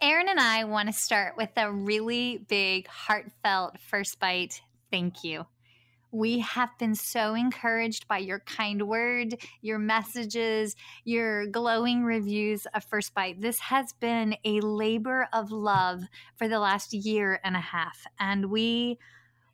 Erin and I want to start with a really big, heartfelt first bite thank you. We have been so encouraged by your kind word, your messages, your glowing reviews of First Bite. This has been a labor of love for the last year and a half. And we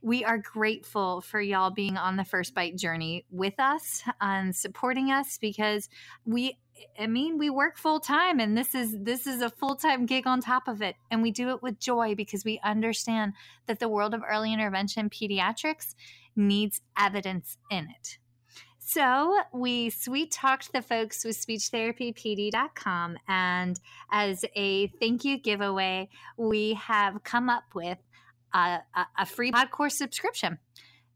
we are grateful for y'all being on the First Bite journey with us and supporting us because we I mean, we work full time and this is this is a full-time gig on top of it and we do it with joy because we understand that the world of early intervention pediatrics needs evidence in it. So we sweet talked the folks with speechtherapypd.com and as a thank you giveaway, we have come up with a, a, a free pod course subscription.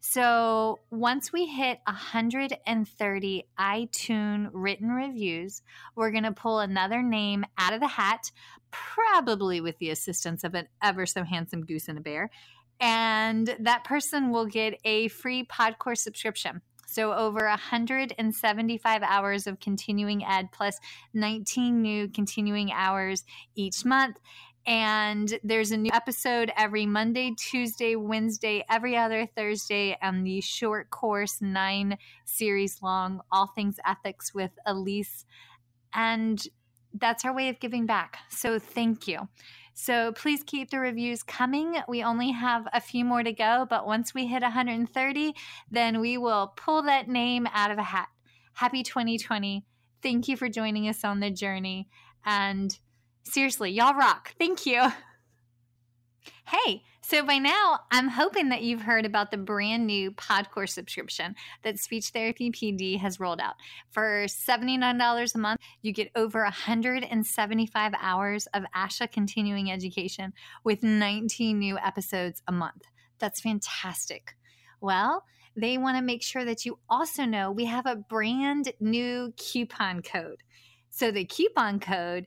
So once we hit 130 iTunes written reviews, we're going to pull another name out of the hat, probably with the assistance of an ever so handsome goose and a bear. And that person will get a free Podcore subscription. So, over 175 hours of continuing ed plus 19 new continuing hours each month. And there's a new episode every Monday, Tuesday, Wednesday, every other Thursday, and the short course, nine series long, All Things Ethics with Elise. And that's our way of giving back. So thank you. So please keep the reviews coming. We only have a few more to go, but once we hit 130, then we will pull that name out of a hat. Happy 2020. Thank you for joining us on the journey. And Seriously, y'all rock. Thank you. Hey, so by now, I'm hoping that you've heard about the brand new Podcore subscription that Speech Therapy PD has rolled out. For $79 a month, you get over 175 hours of ASHA continuing education with 19 new episodes a month. That's fantastic. Well, they want to make sure that you also know we have a brand new coupon code. So the coupon code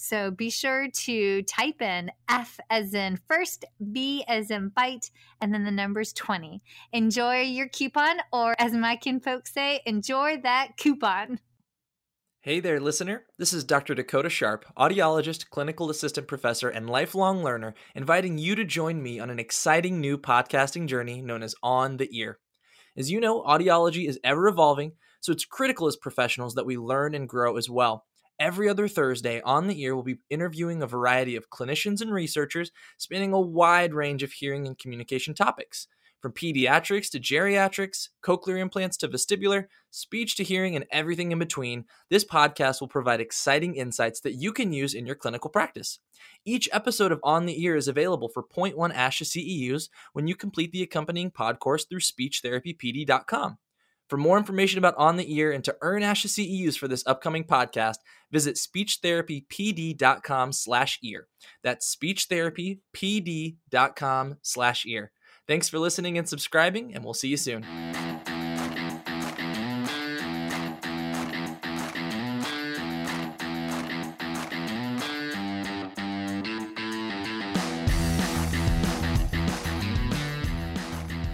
So be sure to type in F as in first, B as in bite, and then the number's 20. Enjoy your coupon, or as my kin folks say, enjoy that coupon. Hey there, listener. This is Dr. Dakota Sharp, audiologist, clinical assistant professor, and lifelong learner, inviting you to join me on an exciting new podcasting journey known as On the Ear. As you know, audiology is ever evolving, so it's critical as professionals that we learn and grow as well. Every other Thursday, On the Ear we'll be interviewing a variety of clinicians and researchers spanning a wide range of hearing and communication topics. From pediatrics to geriatrics, cochlear implants to vestibular, speech to hearing, and everything in between, this podcast will provide exciting insights that you can use in your clinical practice. Each episode of On the Ear is available for 0.1 ASHA CEUs when you complete the accompanying pod course through speechtherapypd.com. For more information about On the Ear and to earn ASHA CEUs for this upcoming podcast, visit speechtherapypd.com slash ear. That's speechtherapypd.com slash ear. Thanks for listening and subscribing, and we'll see you soon.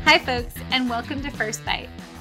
Hi, folks, and welcome to First Bite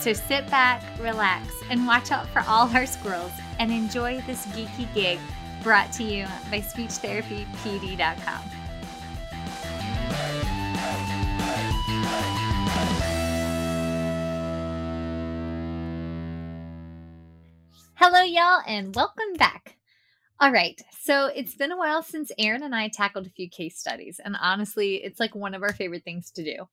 So sit back, relax, and watch out for all our squirrels and enjoy this geeky gig brought to you by SpeechTherapyPD.com. Hello, y'all, and welcome back. All right, so it's been a while since Erin and I tackled a few case studies, and honestly, it's like one of our favorite things to do.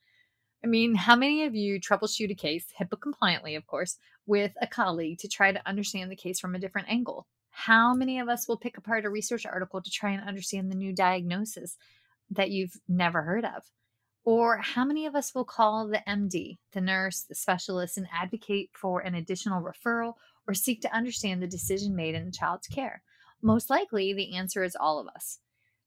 I mean, how many of you troubleshoot a case, HIPAA compliantly, of course, with a colleague to try to understand the case from a different angle? How many of us will pick apart a research article to try and understand the new diagnosis that you've never heard of? Or how many of us will call the MD, the nurse, the specialist, and advocate for an additional referral or seek to understand the decision made in the child's care? Most likely, the answer is all of us.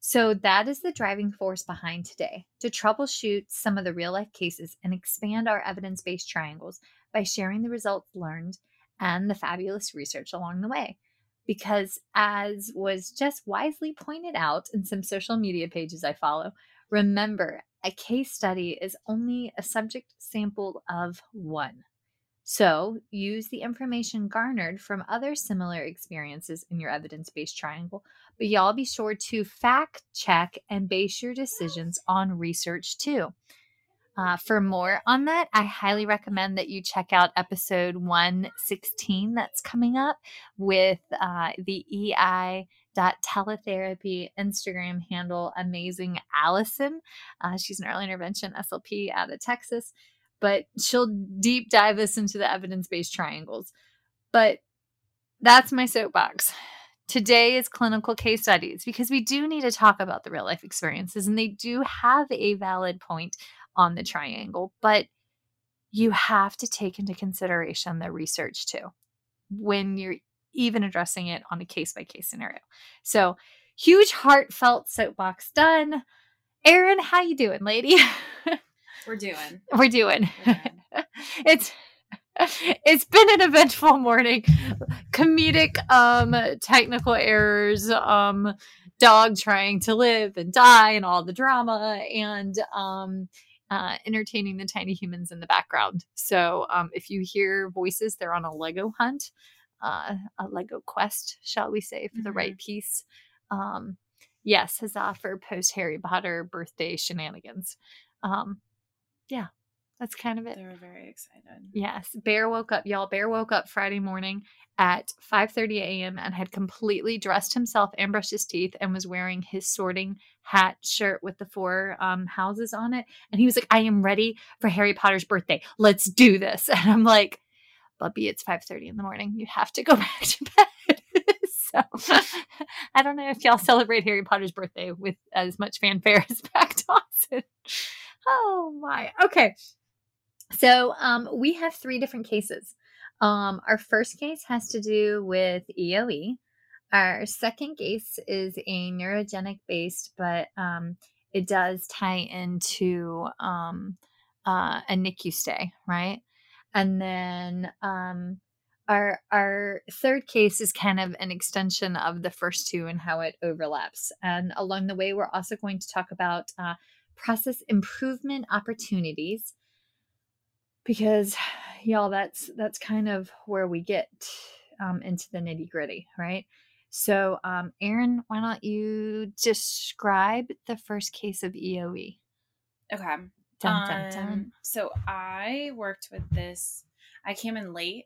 So, that is the driving force behind today to troubleshoot some of the real life cases and expand our evidence based triangles by sharing the results learned and the fabulous research along the way. Because, as was just wisely pointed out in some social media pages I follow, remember a case study is only a subject sample of one. So, use the information garnered from other similar experiences in your evidence based triangle, but y'all be sure to fact check and base your decisions on research too. Uh, for more on that, I highly recommend that you check out episode 116 that's coming up with uh, the EI teletherapy Instagram handle, amazing Allison. Uh, she's an early intervention SLP out of Texas but she'll deep dive us into the evidence based triangles. But that's my soapbox. Today is clinical case studies because we do need to talk about the real life experiences and they do have a valid point on the triangle, but you have to take into consideration the research too when you're even addressing it on a case by case scenario. So, huge heartfelt soapbox done. Erin, how you doing, lady? We're doing. We're doing. We're doing. it's it's been an eventful morning. Comedic um technical errors, um dog trying to live and die and all the drama and um uh, entertaining the tiny humans in the background. So um, if you hear voices, they're on a Lego hunt, uh, a Lego quest, shall we say, for mm-hmm. the right mm-hmm. piece. Um, yes, huzzah for post Harry Potter birthday shenanigans. Um, yeah, that's kind of it. They were very excited. Yes. Bear woke up, y'all. Bear woke up Friday morning at 5:30 a.m. and had completely dressed himself and brushed his teeth and was wearing his sorting hat shirt with the four um, houses on it. And he was like, "I am ready for Harry Potter's birthday. Let's do this." And I'm like, "Bubby, it's 5:30 in the morning. You have to go back to bed." so I don't know if y'all celebrate Harry Potter's birthday with as much fanfare as Pack Dawson. Oh my. Okay. So um, we have three different cases. Um, our first case has to do with EOE. Our second case is a neurogenic based, but um, it does tie into um, uh, a NICU stay, right? And then um, our our third case is kind of an extension of the first two and how it overlaps. And along the way, we're also going to talk about uh, process improvement opportunities. Because y'all that's that's kind of where we get um, into the nitty gritty right? So um, erin why don't you describe the first case of eoe okay. Dun, dun, dun. Um, so i worked with this i came in late.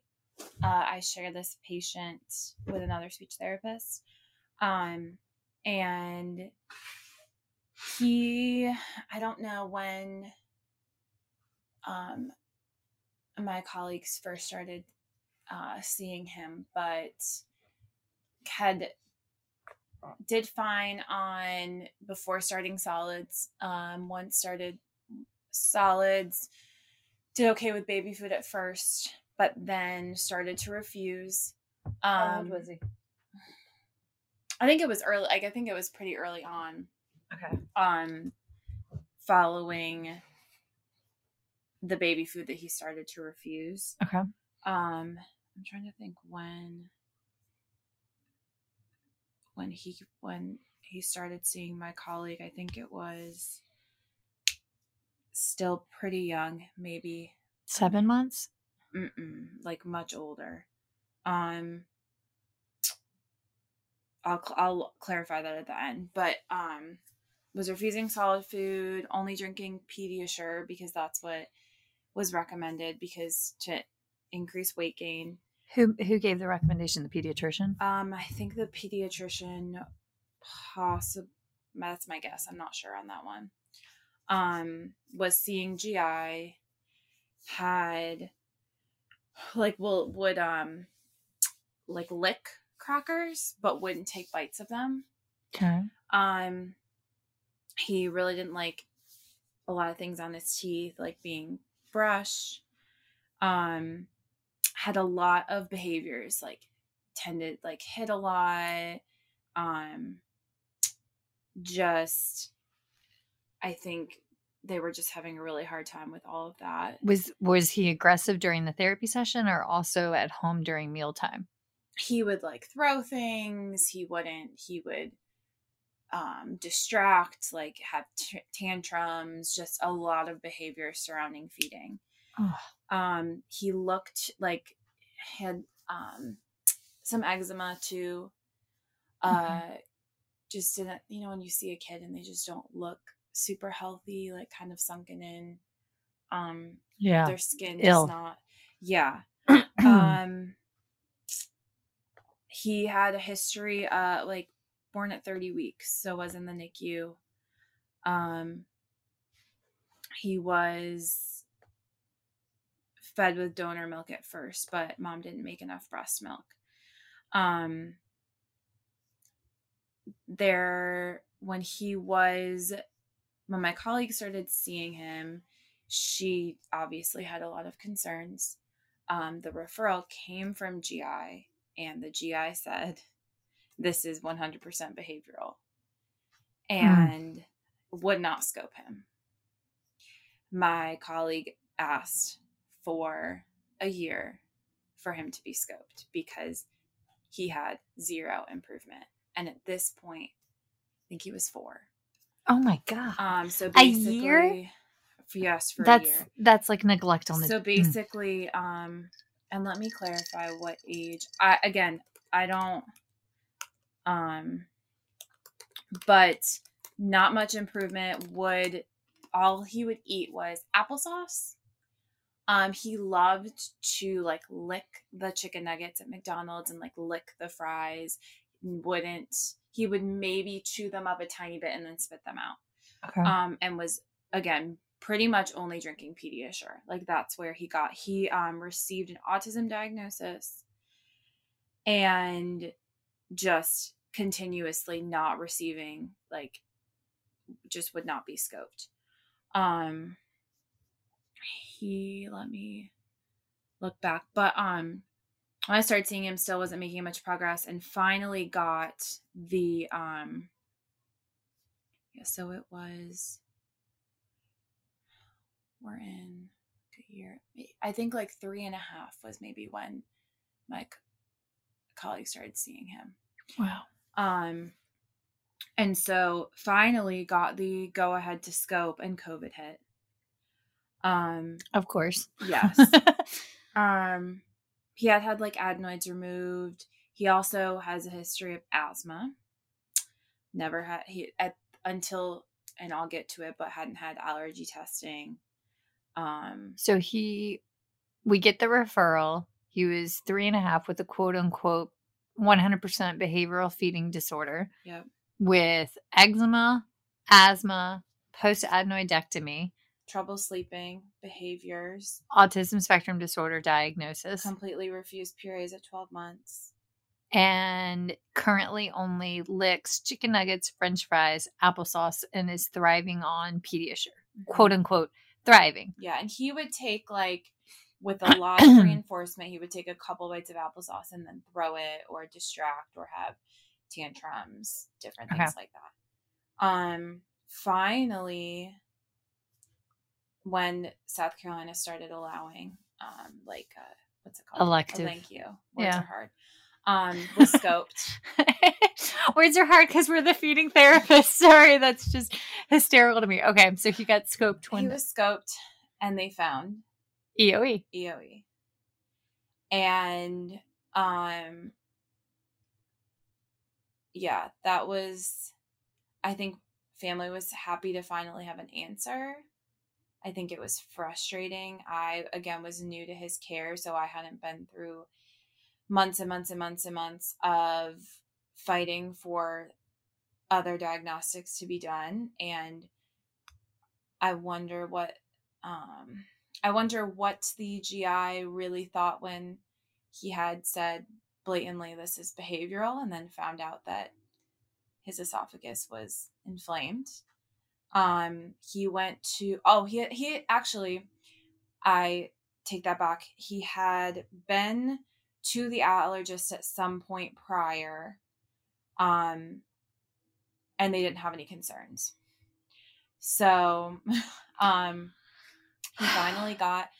Uh, I shared this patient with another speech therapist. Um, and he, I don't know when um, my colleagues first started uh, seeing him, but had did fine on before starting solids. Um, once started solids, did okay with baby food at first, but then started to refuse. Um, How old was he? I think it was early. Like I think it was pretty early on. Okay. Um, following the baby food that he started to refuse. Okay. Um, I'm trying to think when when he when he started seeing my colleague. I think it was still pretty young, maybe Seven months? Mm-mm, like much older. Um, I'll I'll clarify that at the end, but um, was refusing solid food, only drinking Pediasure because that's what was recommended because to increase weight gain. Who who gave the recommendation? The pediatrician? Um, I think the pediatrician, possible. That's my guess. I'm not sure on that one. Um, was seeing GI, had like will would um like lick crackers, but wouldn't take bites of them. Okay. Um, he really didn't like a lot of things on his teeth, like being brushed. Um, had a lot of behaviors, like tended like hit a lot. Um, just, I think they were just having a really hard time with all of that. Was was he aggressive during the therapy session or also at home during mealtime? he would like throw things he wouldn't he would um distract like have t- tantrums just a lot of behavior surrounding feeding Oh. um he looked like had um some eczema too uh just didn't you know when you see a kid and they just don't look super healthy like kind of sunken in um Yeah. their skin Ill. is not yeah um he had a history uh like born at 30 weeks so was in the nicu um he was fed with donor milk at first but mom didn't make enough breast milk. Um there when he was when my colleague started seeing him she obviously had a lot of concerns. Um, the referral came from GI, and the GI said, This is 100% behavioral, and would not scope him. My colleague asked for a year for him to be scoped because he had zero improvement. And at this point, I think he was four. oh my god. Um, so A year? yes, for a that's year. that's like neglect on the so Mm. basically um and let me clarify what age i again i don't um but not much improvement would all he would eat was applesauce. Um he loved to like lick the chicken nuggets at mcdonald's and like lick the fries. Wouldn't he would maybe chew them up a tiny bit and then spit them out. Okay. um and was again pretty much only drinking pediasure. Like that's where he got he um received an autism diagnosis. And just continuously not receiving like just would not be scoped. Um he let me look back but um when i started seeing him still wasn't making much progress and finally got the um yeah so it was we're in a year i think like three and a half was maybe when my c- colleague started seeing him wow. um and so finally got the go ahead to scope and covid hit um Of course. yes um he had had like adenoids removed he also has a history of asthma never had he at until and i'll get to it but hadn't had allergy testing um so he we get the referral. He was three and a half with a quote unquote 100% behavioral feeding disorder Yep. with eczema, asthma, post adenoidectomy, Trouble sleeping, behaviors, autism spectrum disorder diagnosis, completely refused purees at 12 months. and currently only licks chicken nuggets, french fries, applesauce, and is thriving on Pediasure. Mm-hmm. Quote unquote, thriving. Yeah, and he would take like with a lot of reinforcement, he would take a couple bites of applesauce and then throw it or distract or have tantrums, different things like that. Um finally when South Carolina started allowing um like uh what's it called? Elective. Oh, thank you. Words Yeah. are hard. Um was scoped. Words are hard because we're the feeding therapist. Sorry, that's just hysterical to me. Okay, so he got scoped when he was scoped and they found EOE. EOE. And um yeah, that was I think family was happy to finally have an answer. I think it was frustrating. I again was new to his care, so I hadn't been through months and months and months and months of fighting for other diagnostics to be done and I wonder what um I wonder what the GI really thought when he had said blatantly this is behavioral and then found out that his esophagus was inflamed. Um he went to oh he he actually I take that back. He had been to the allergist at some point prior um and they didn't have any concerns. So um he finally got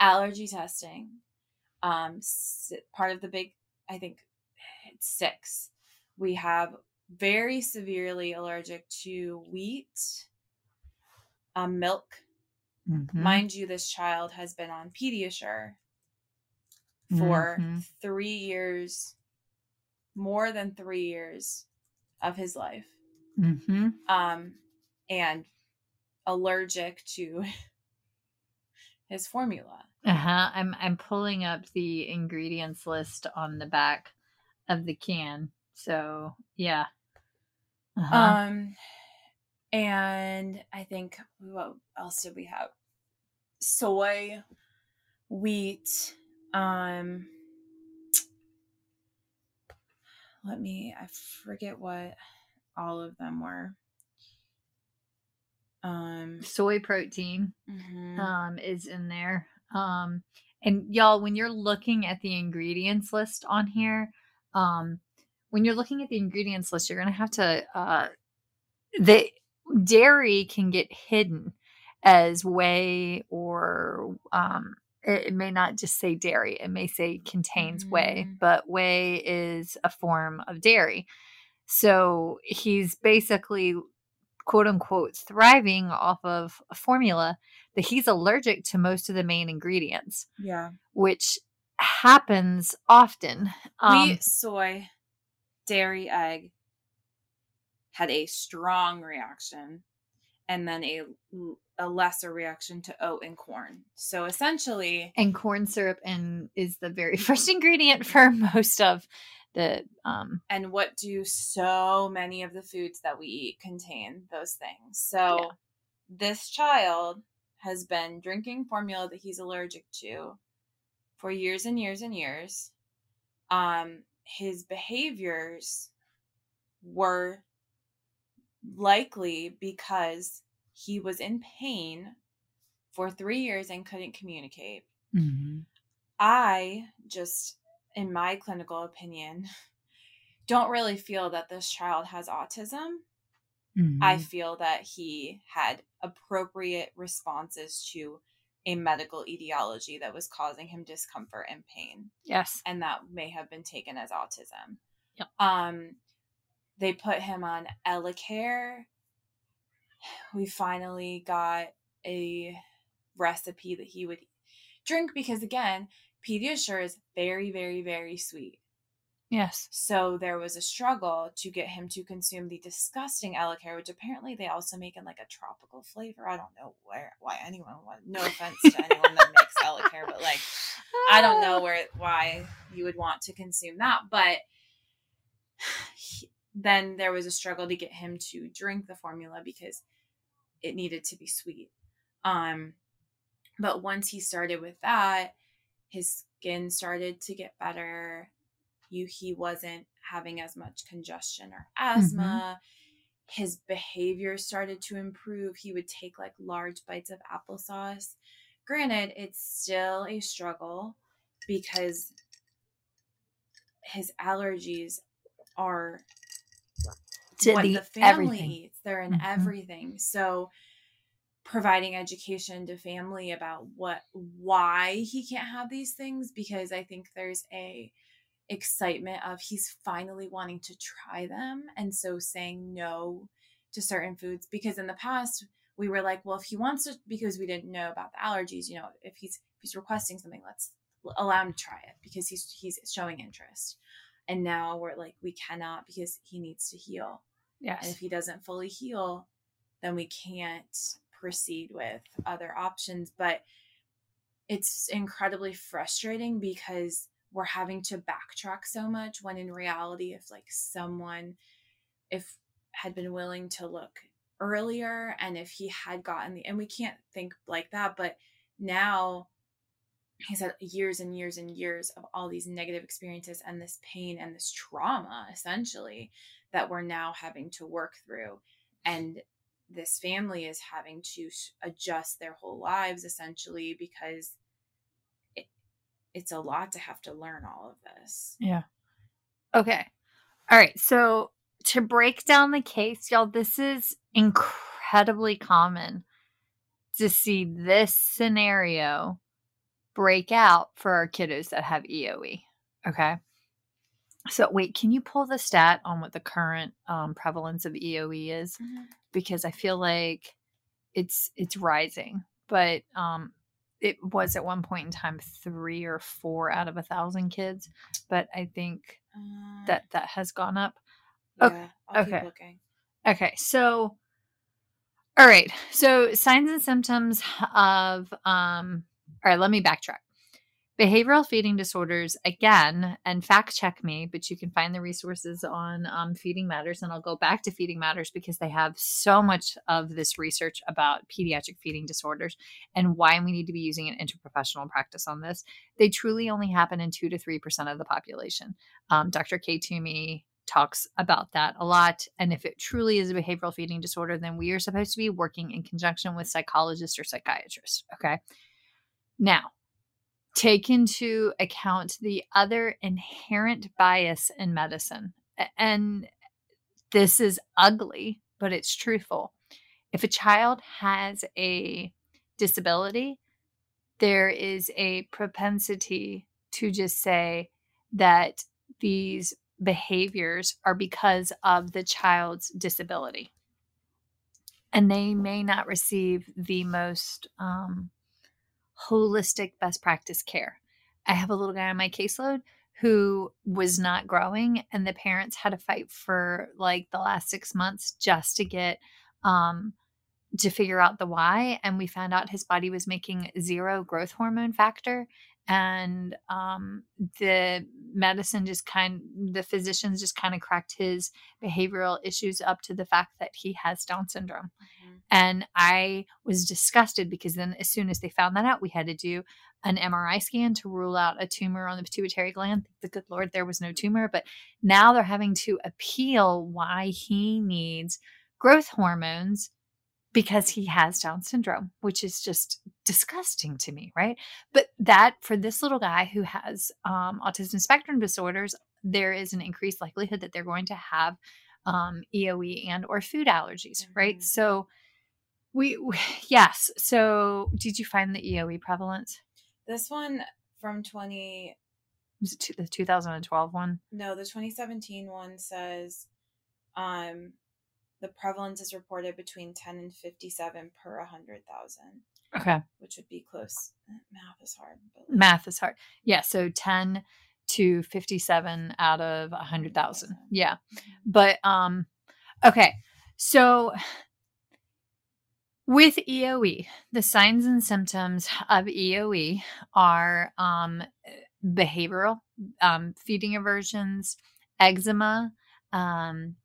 allergy testing. Um, part of the big, I think it's six. We have very severely allergic to wheat, um, milk. Mhm. Mind you, this child has been on Pediasure for Mhm. three years, more than three years of his life. Mhm. um, and allergic to his formula. Uh-huh. I'm I'm pulling up the ingredients list on the back of the can. So yeah. Uh-huh. Um, and I think what else did we have? Soy, wheat. Um, let me. I forget what all of them were. Um, soy protein mhm. um is in there. Um and y'all when you're looking at the ingredients list on here, um when you're looking at the ingredients list, you're going to have to uh the dairy can get hidden as whey or um it, it may not just say dairy it may say contains whey Mhm. but whey is a form of dairy so he's basically quote unquote thriving off of a formula that he's allergic to most of the main ingredients yeah. which happens often um, wheat, soy, dairy, egg had a strong reaction, and then a a lesser reaction to oat and corn. So essentially, and corn syrup and is the very first ingredient for most of the um and what do so many of the foods that we eat contain those things? So Yeah. this child has been drinking formula that he's allergic to for years and years and years. Um, his behaviors were likely because he was in pain for three years and couldn't communicate. I just, in my clinical opinion, don't really feel that this child has autism. I feel that he had appropriate responses to a medical etiology that was causing him discomfort and pain yes and that may have been taken as autism. Yep. Um, they put him on Elecare. We finally got a recipe that he would drink because again, Pediasure is very, very, very sweet. Yes. So there was a struggle to get him to consume the disgusting Elecare, which apparently they also make in like a tropical flavor. I don't know where why anyone would. No offense to anyone that makes Elecare, but like I don't know where why you would want to consume that. But he, then there was a struggle to get him to drink the formula because it needed to be sweet. Um, but once he started with that, his skin started to get better. You he wasn't having as much congestion or asthma. Mm-hmm. His behavior started to improve. He would take like large bites of applesauce. Granted, it's still a struggle because his allergies are to what the, the family everything. eats. They're in Mhm. everything. So providing education to family about what why he can't have these things because I think there's a excitement of he's finally wanting to try them and so saying no to certain foods because in the past we were like well if he wants to because we didn't know about the allergies you know if he's if he's requesting something let's allow him to try it because he's he's showing interest. And now we're like we cannot because he needs to heal. And if he doesn't fully heal then we can't proceed with other options but it's incredibly frustrating because we're having to backtrack so much when in reality if like someone if had been willing to look earlier and if he had gotten the and we can't think like that but now he's had years and years and years of all these negative experiences and this pain and this trauma essentially that we're now having to work through. And this family is having to adjust their whole lives essentially because it, it's a lot to have to learn all of this Yeah. Okay. All right. So to break down the case, y'all, this is incredibly common to see this scenario break out for our kiddos that have EOE. Okay. So wait, can you pull the stat on what the current um, prevalence of EOE is? Because I feel like it's it's rising, but um, it was at one point in time three or four out of a thousand kids, but I think Uh, that that has gone up. yeah, okay, okay. Okay, so all right, so signs and symptoms of um all right, let me backtrack. Behavioral feeding disorders, again, and fact check me, but you can find the resources on um, Feeding Matters, and I'll go back to Feeding Matters because they have so much of this research about pediatric feeding disorders and why we need to be using an interprofessional practice on this. They truly only happen in 2 to 3% of the population. Um, Dr. K. Toomey talks about that a lot. And if it truly is a behavioral feeding disorder, then we are supposed to be working in conjunction with psychologists or psychiatrists. Okay. Now, take into account the other inherent bias in medicine. And this is ugly, but it's truthful. If a child has a disability, there is a propensity to just say that these behaviors are because of the child's disability. And they may not receive the most um, holistic best practice care. I have a little guy on my caseload who was not growing, and the parents had to fight for like the last six months just to get um, to figure out the why. And we found out his body was making zero growth hormone factor. And um, the medicine just kind, the physicians just kind of cracked his behavioral issues up to the fact that he has Down syndrome. And I was disgusted because then, as soon as they found that out, we had to do an MRI scan to rule out a tumor on the pituitary gland. The good Lord, there was no tumor. But now they're having to appeal why he needs growth hormones because he has Down syndrome, which is just disgusting to me, right? But that for this little guy who has um, autism spectrum disorders, there is an increased likelihood that they're going to have um, EOE and or food allergies, right? Mhm. So we, we yes. So did you find the EOE prevalence? this one from 20 Was it the 2012 one? no the 2017 one says um the prevalence is reported between 10 and 57 per 100000 Okay. which would be close math is hard like- Math is hard. Yeah. So 10 to 57 out of 100,000. Yeah. But um okay. So with EOE, the signs and symptoms of EOE are um behavioral, um feeding aversions, eczema, um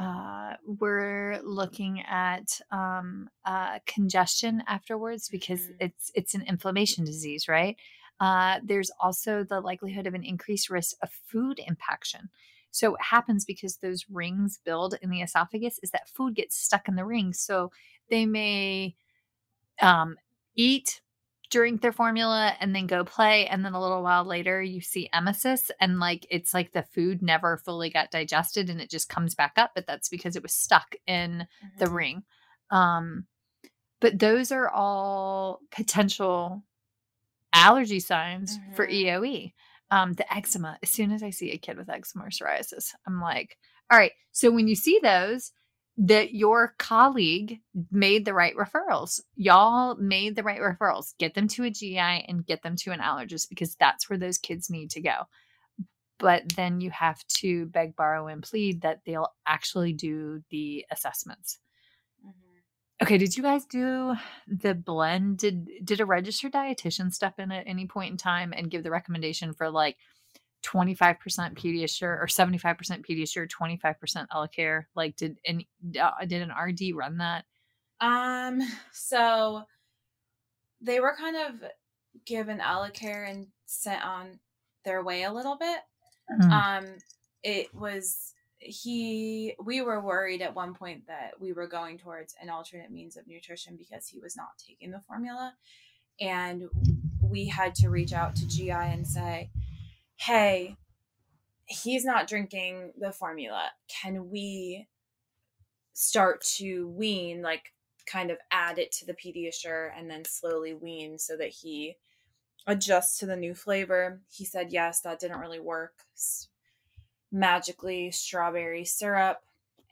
uh, we're looking at um, uh, congestion afterwards because Mhm. it's it's an inflammation disease, right? Uh, there's also the likelihood of an increased risk of food impaction. So what happens because those rings build in the esophagus is that food gets stuck in the rings. So they may um, eat, drink their formula, and then go play. And then a little while later, you see emesis, and like it's like the food never fully got digested and it just comes back up. But that's because it was stuck in the Mhm. ring. Um, but those are all potential allergy signs for Mhm. EOE. Um, the eczema, as soon as I see a kid with eczema or psoriasis, I'm like, all right. So when you see those, that your colleague made the right referrals. Y'all made the right referrals. Get them to a GI and get them to an allergist because that's where those kids need to go. But then you have to beg, borrow, and plead that they'll actually do the assessments. Mhm. Okay, did you guys do the blend? Did did a registered dietitian step in at any point in time and give the recommendation for like 25% Pediasure or 75% Pediasure, 25% Elecare? Like did any uh, did an RD run that? Um, so they were kind of given Elecare and sent on their way a little bit. Mm. Um, it was he we were worried at one point that we were going towards an alternate means of nutrition because he was not taking the formula and we had to reach out to GI and say, "Hey, he's not drinking the formula. Can we start to wean like kind of add it to the Pediasure and then slowly wean so that he adjusts to the new flavor?" He said, "Yes, that didn't really work." Magically strawberry syrup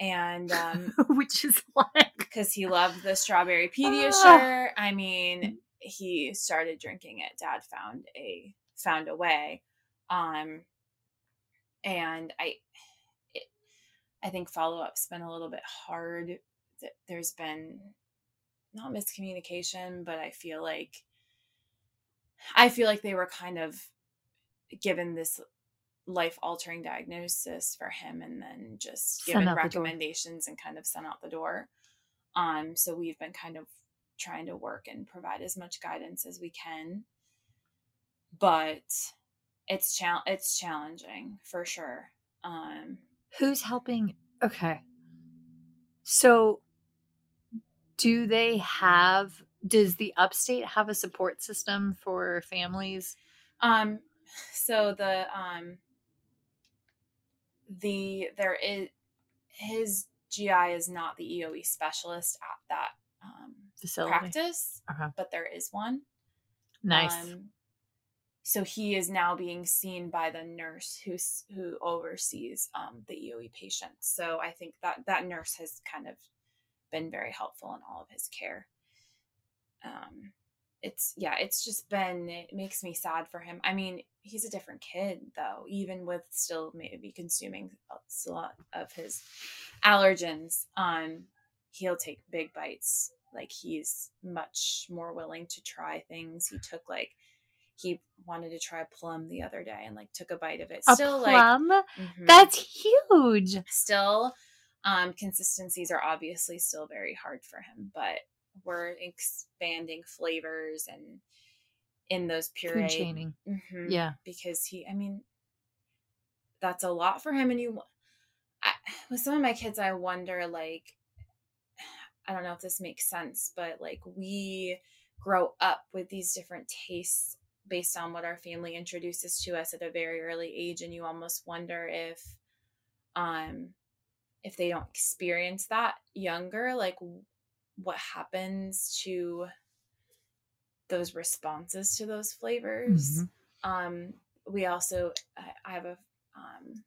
and um Which is like because he loved the strawberry Pediasure. I mean, he started drinking it. Dad found a found a way, um, and I, it, I think follow up's been a little bit hard. Th- There's been not miscommunication, but I feel like I feel like they were kind of given this life altering diagnosis for him and then just Sent given out the door. recommendations and kind of sent out the door. Um, so we've been kind of trying to work and provide as much guidance as we can. But it's chal- it's challenging for sure. Um, who's helping? Okay. So do they have does the upstate have a support system for families? Um, so the um the there is his GI is not the EOE specialist at that um Facility. practice, Okay. but there is one. Nice. Um, so he is now being seen by the nurse who's who oversees um, the EOE patient. So I think that that nurse has kind of been very helpful in all of his care. Um, it's yeah, it's just been it makes me sad for him. I mean, he's a different kid though, even with still maybe consuming a lot of his allergens. Um, he'll take big bites. Like he's much more willing to try things. He took like he wanted to try a plum the other day and like took a bite of it. a Still plum? like mhm. That's huge. still um consistencies are obviously still very hard for him, but we're expanding flavors and in those puree. Mhm. Yeah. because he i mean that's a lot for him and you I, with some of my kids i wonder like i don't know if this makes sense but like we grow up with these different tastes based on what our family introduces to us at a very early age and you almost wonder if um if they don't experience that younger like what happens to those responses to those flavors Mhm. um we also I, I have a um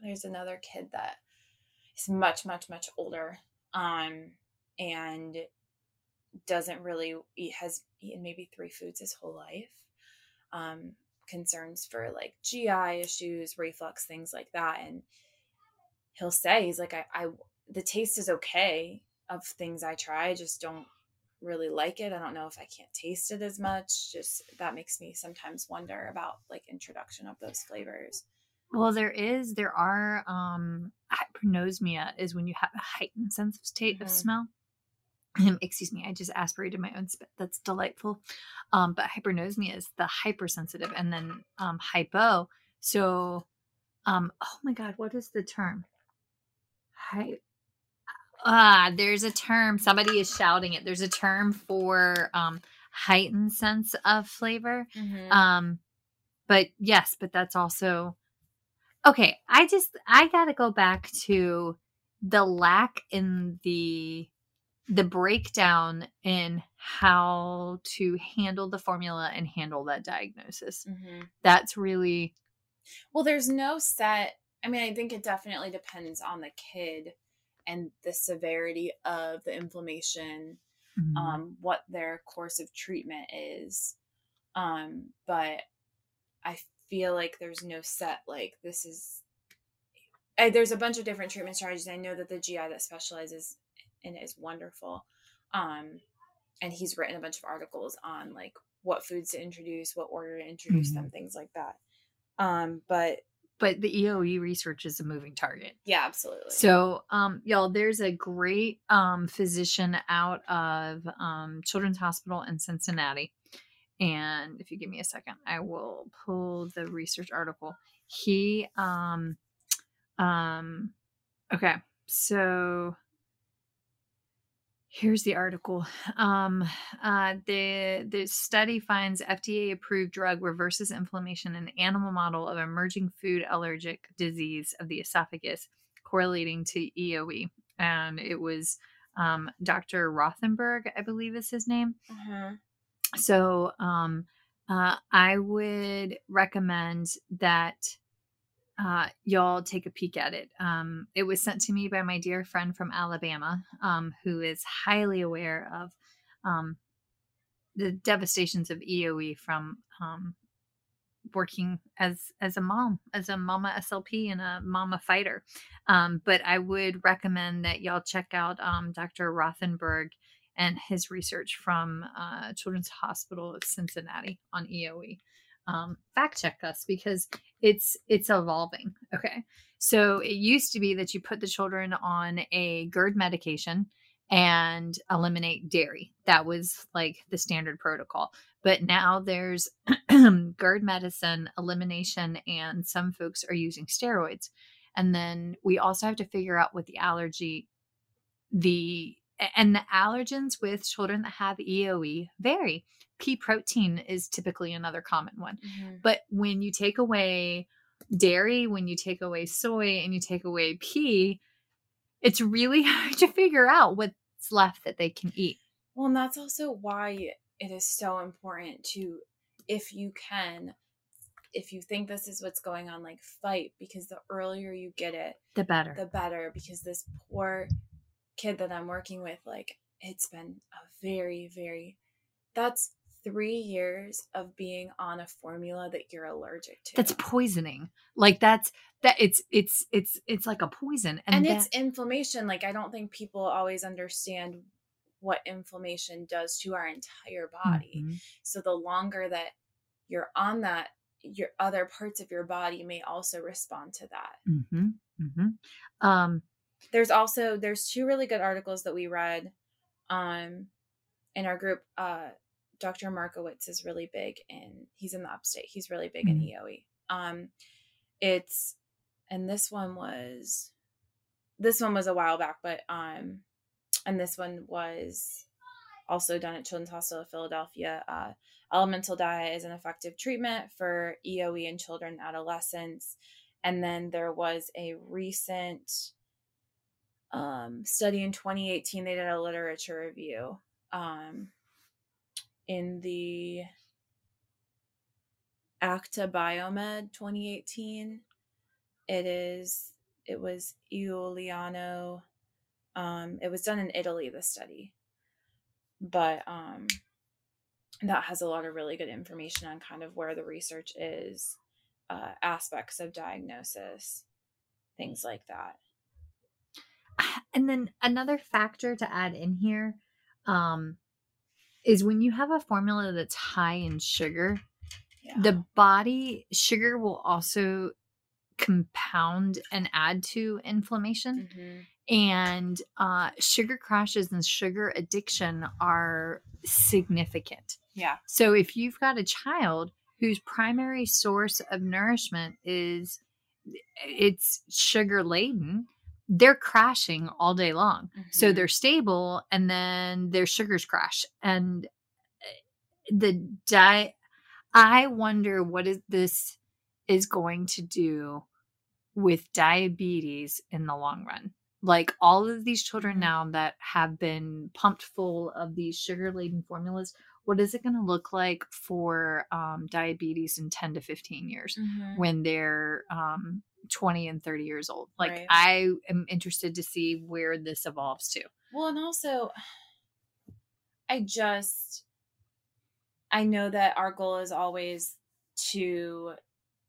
there's another kid that is much much much older um and doesn't really eat has eaten maybe three foods his whole life um concerns for like GI issues, reflux, things like that. And he'll say, he's like, I, I, the taste is okay of things I try. I just don't really like it. I don't know if I can't taste it as much. Just that makes me sometimes wonder about like introduction of those flavors. Well, there is, there are, um, hyperosmia is when you have a heightened sense of state Mhm. of smell. Excuse me, I just aspirated my own spit. That's delightful. Um, but hyperosmia is the hypersensitive, and then um, hypo. So, um, oh my God, what is the term? Hy- ah, there's a term. Somebody is shouting it. There's a term for um, heightened sense of flavor. Um, but yes, but that's also okay. I just I gotta go back to the lack in the the breakdown in how to handle the formula and handle that diagnosis. Mhm. That's really Well, there's no set. I mean, I think it definitely depends on the kid and the severity of the inflammation, mm, um, what their course of treatment is. Um, but I feel like there's no set, like, this is. I, there's a bunch of different treatment strategies. I know that the GI that specializes it is wonderful. Um, and he's written a bunch of articles on like what foods to introduce, what order to introduce them, things like that. Um, but but the EOE research is a moving target. yeah, absolutely. So, um, y'all, there's a great um, physician out of um, Children's Hospital in Cincinnati. And if you give me a second, I will pull the research article. He, um, um, okay, so here's the article. Um, uh, the the study finds FDA approved drug reverses inflammation in animal model of emerging food allergic disease of the esophagus correlating to EOE. And it was um, Dr. Rothenberg, I believe is his name. Mhm. So um, uh, I would recommend that uh, y'all take a peek at it. Um, it was sent to me by my dear friend from Alabama, um, who is highly aware of um, the devastations of EOE from um, working as as a mom, as a mama SLP and a mama fighter. Um, but I would recommend that y'all check out um, Dr. Rothenberg and his research from uh, Children's Hospital of Cincinnati on EOE. Um, fact check us because it's it's evolving. Okay, so it used to be that you put the children on a GERD medication and eliminate dairy. That was like the standard protocol. But now there's GERD medicine elimination, and some folks are using steroids. And then we also have to figure out what the allergy, the and the allergens with children that have EOE vary. Pea protein is typically another common one. Mhm. But when you take away dairy, when you take away soy, and you take away pea, it's really hard to figure out what's left that they can eat. Well, and that's also why it is so important to, if you can, if you think this is what's going on, like fight because the earlier you get it, The better. the better. Because this poor kid that I'm working with, like, it's been a very, very, that's three years of being on a formula that you're allergic to. that's poisoning. Like that's that it's it's it's it's like a poison. and, And, it's inflammation. Like, I don't think people always understand what inflammation does to our entire body. Mhm. So the longer that you're on that, your other parts of your body may also respond to that. Mhm. Mhm. Um There's also there's two really good articles that we read um in our group. Uh Dr. Markowitz is really big in he's in the upstate. He's really big in EOE. Um it's and this one was this one was a while back, but um and this one was also done at Children's Hospital of Philadelphia. Uh, elemental diet is an effective treatment for EOE in children and adolescents. And then there was a recent um, study in 2018. They did a literature review um, in the Acta Biomed 2018. It is. It was Iuliano. Um, it was done in Italy. The study, but um, that has a lot of really good information on kind of where the research is, uh, aspects of diagnosis, things like that. And then another factor to add in here um, is when you have a formula that's high in sugar, Yeah. the body sugar will also compound and add to inflammation. Mhm. And uh, sugar crashes and sugar addiction are significant. Yeah. So if you've got a child whose primary source of nourishment is it's sugar laden, they're crashing all day long. So Mhm. they're stable and then their sugars crash. And eh, the diet I wonder what is this is going to do with diabetes in the long run. Like all of these children Mhm. now that have been pumped full of these sugar laden formulas, what is it going to look like for um, diabetes in 10 to 15 years Mhm. when they're um, 20 and 30 years old? Like, Right. I am interested to see where this evolves to. Well, and also, I just, I know that our goal is always to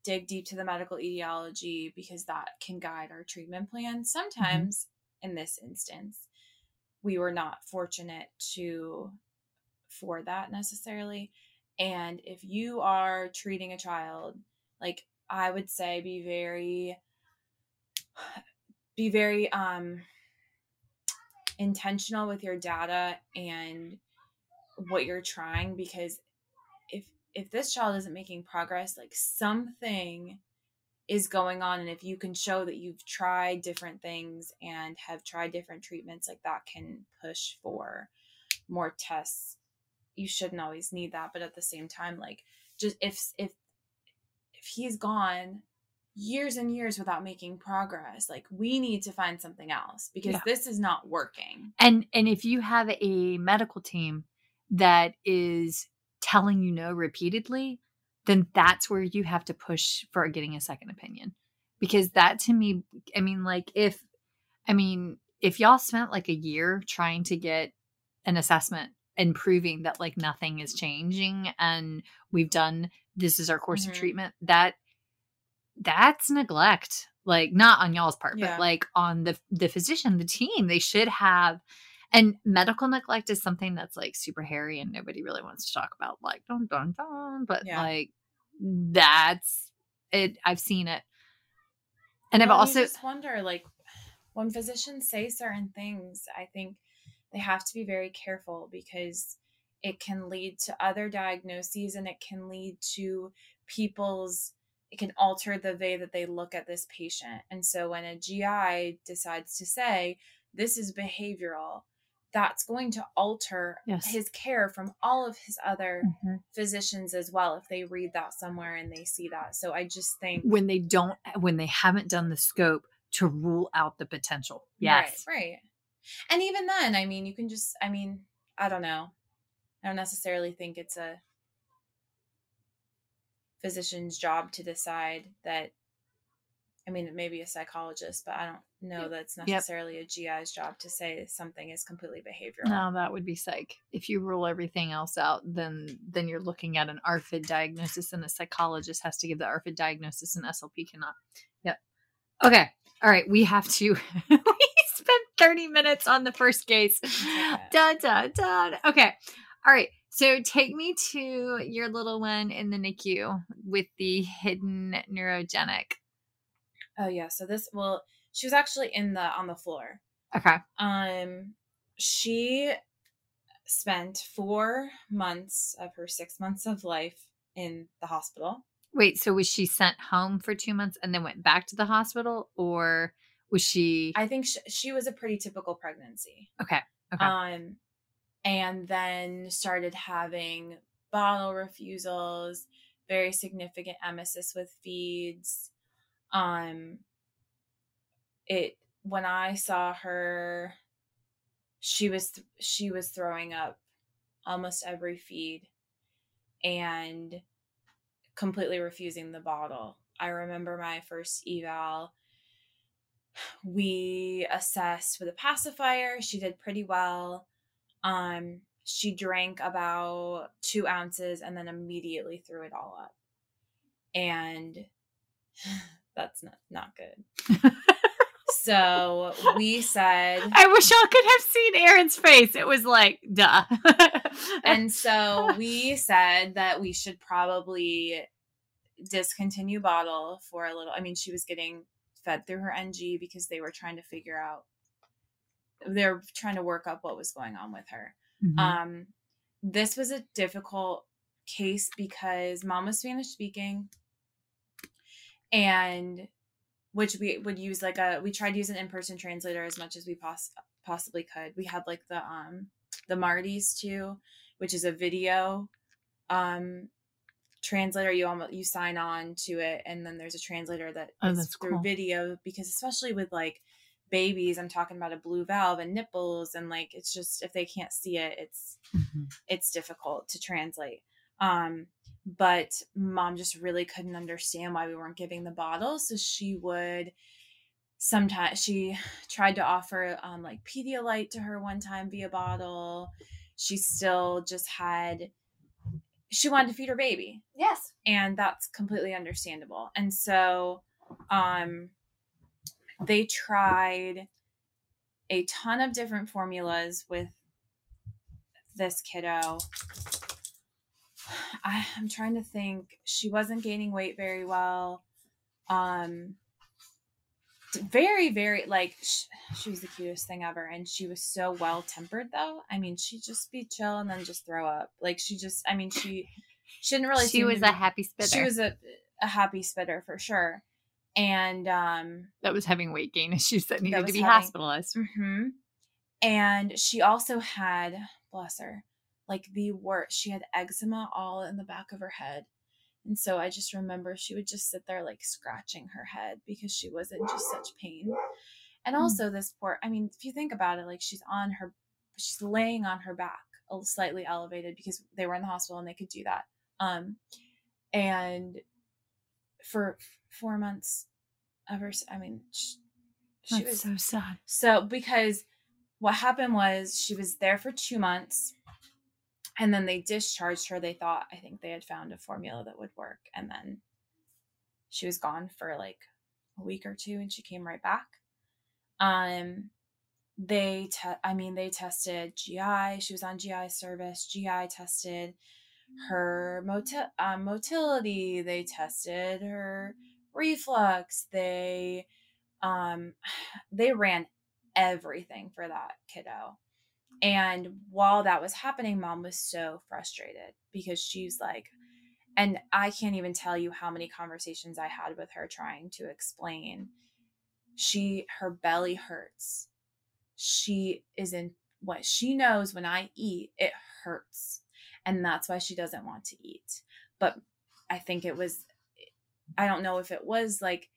dig deep to the medical etiology because that can guide our treatment plan. Mm-hmm. Sometimes, in this instance, we were not fortunate to for that necessarily. And if you are treating a child, like I would say, be very, be very um intentional with your data and what you're trying because if if this child isn't making progress like something is going on and if you can show that you've tried different things and have tried different treatments like that can push for more tests. You shouldn't always need that but at the same time like just if if if he's gone years and years without making progress like we need to find something else because Yeah. this is not working And and if you have a medical team that is telling you no repeatedly, then that's where you have to push for getting a second opinion. Because that to me, I mean, like if I mean, if y'all spent like a year trying to get an assessment and proving that like nothing is changing and we've done this is our course Mhm. of treatment, that that's neglect. Like not on y'all's part, Yeah. but like on the the physician, the team, they should have and medical neglect is something that's like super hairy and nobody really wants to talk about like dun dun dun but Yeah. like that's it i've seen it and i've also just wonder like when physicians say certain things i think they have to be very careful because it can lead to other diagnoses and it can lead to people's it can alter the way that they look at this patient and so when a gi decides to say this is behavioral that's going to alter Yes. his care from all of his other Mhm. physicians as well if they read that somewhere and they see that so i just think when they don't when they haven't done the scope to rule out the potential yes Right, right. And even then, I mean, you can just, I mean, I don't know. I don't necessarily think it's a physician's job to decide that. I mean, it may be a psychologist, but I don't know Yep. necessarily a GI's job to say something is completely behavioral. no that would be psych if you rule everything else out then then you're looking at an arfid diagnosis and a psychologist has to give the arfid diagnosis and slp cannot yep okay all right we have to we spent 30 minutes on the first case okay. dun dun dun okay all right so take me to your little one in the nicu with the hidden neurogenic Oh yeah. So this, well, she was actually in the on the floor. okay Um, she spent four months of her six months of life in the hospital. wait so was she sent home for two months and then went back to the hospital or was she I think she, she was a pretty typical pregnancy. okay okay Um, and then started having bottle refusals, very significant emesis with feeds. Um, it when I saw her, she was th- she was throwing up almost every feed, and completely refusing the bottle. I remember my first eval we assessed with a pacifier she did pretty well um she drank about two ounces and then immediately threw it all up. And that's not, not good. so we said I wish y'all could have seen Erin's face. It was like, duh. and so we said that we should probably discontinue bottle for a little. I mean, she was getting fed through her NG because they were trying to figure out they're trying to work up what was going on with her. Mhm. Um this was a difficult case because mom was Spanish speaking and which we would use like a we tried to use an in-person translator as much as we poss- possibly could. We had like the um the MARTTIs too, which is a video um translator you almost you sign on to it and then there's a translator that Oh, is that's through cool. video because especially with like babies i'm talking about a blue valve and nipples and like it's just if they can't see it it's Mhm. it's difficult to translate um but mom just really couldn't understand why we weren't giving the bottle so she would sometimes she tried to offer um like pedialyte to her one time via bottle she still just had she wanted to feed her baby Yes. and that's completely understandable and so um they tried a ton of different formulas with this kiddo. I, i'm trying to think. She wasn't gaining weight very well. Um very very like sh- she was the cutest thing ever and she was so well tempered though. I mean she'd just be chill and then just throw up. Like she just i mean she she didn't really she was a happy spitter. she was a, a happy spitter for sure and um that was having weight gain issues that needed to be having- hospitalized. hmm and she also had bless her like the worst she had eczema all in the back of her head and so i just remember she would just sit there like scratching her head because she was in just such pain and Mm. also this poor i mean if you think about it like she's on her she's laying on her back slightly elevated because they were in the hospital and they could do that um and for four months ever I mean she, she was so sad. so because what happened was she was there for two months and then they discharged her. They thought I think they had found a formula that would work. And then she was gone for like a week or two and she came right back. Um they te- I mean they tested GI, she was on GI service, GI tested her moti- um, motility, they tested her reflux, they um they ran everything for that kiddo. And while that was happening, mom was so frustrated because she's like, and I can't even tell you how many conversations I had with her trying to explain. She, her belly hurts. She is in what she knows when I eat, it hurts. And that's why she doesn't want to eat. But I think it was, I don't know if it was like